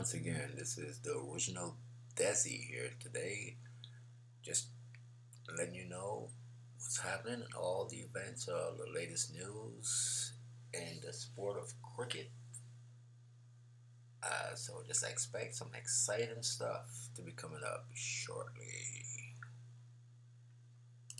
once again, this is the original Desi here today. Just letting you know what's happening, all the events, all the latest news in the sport of cricket. Uh, so just expect some exciting stuff to be coming up shortly.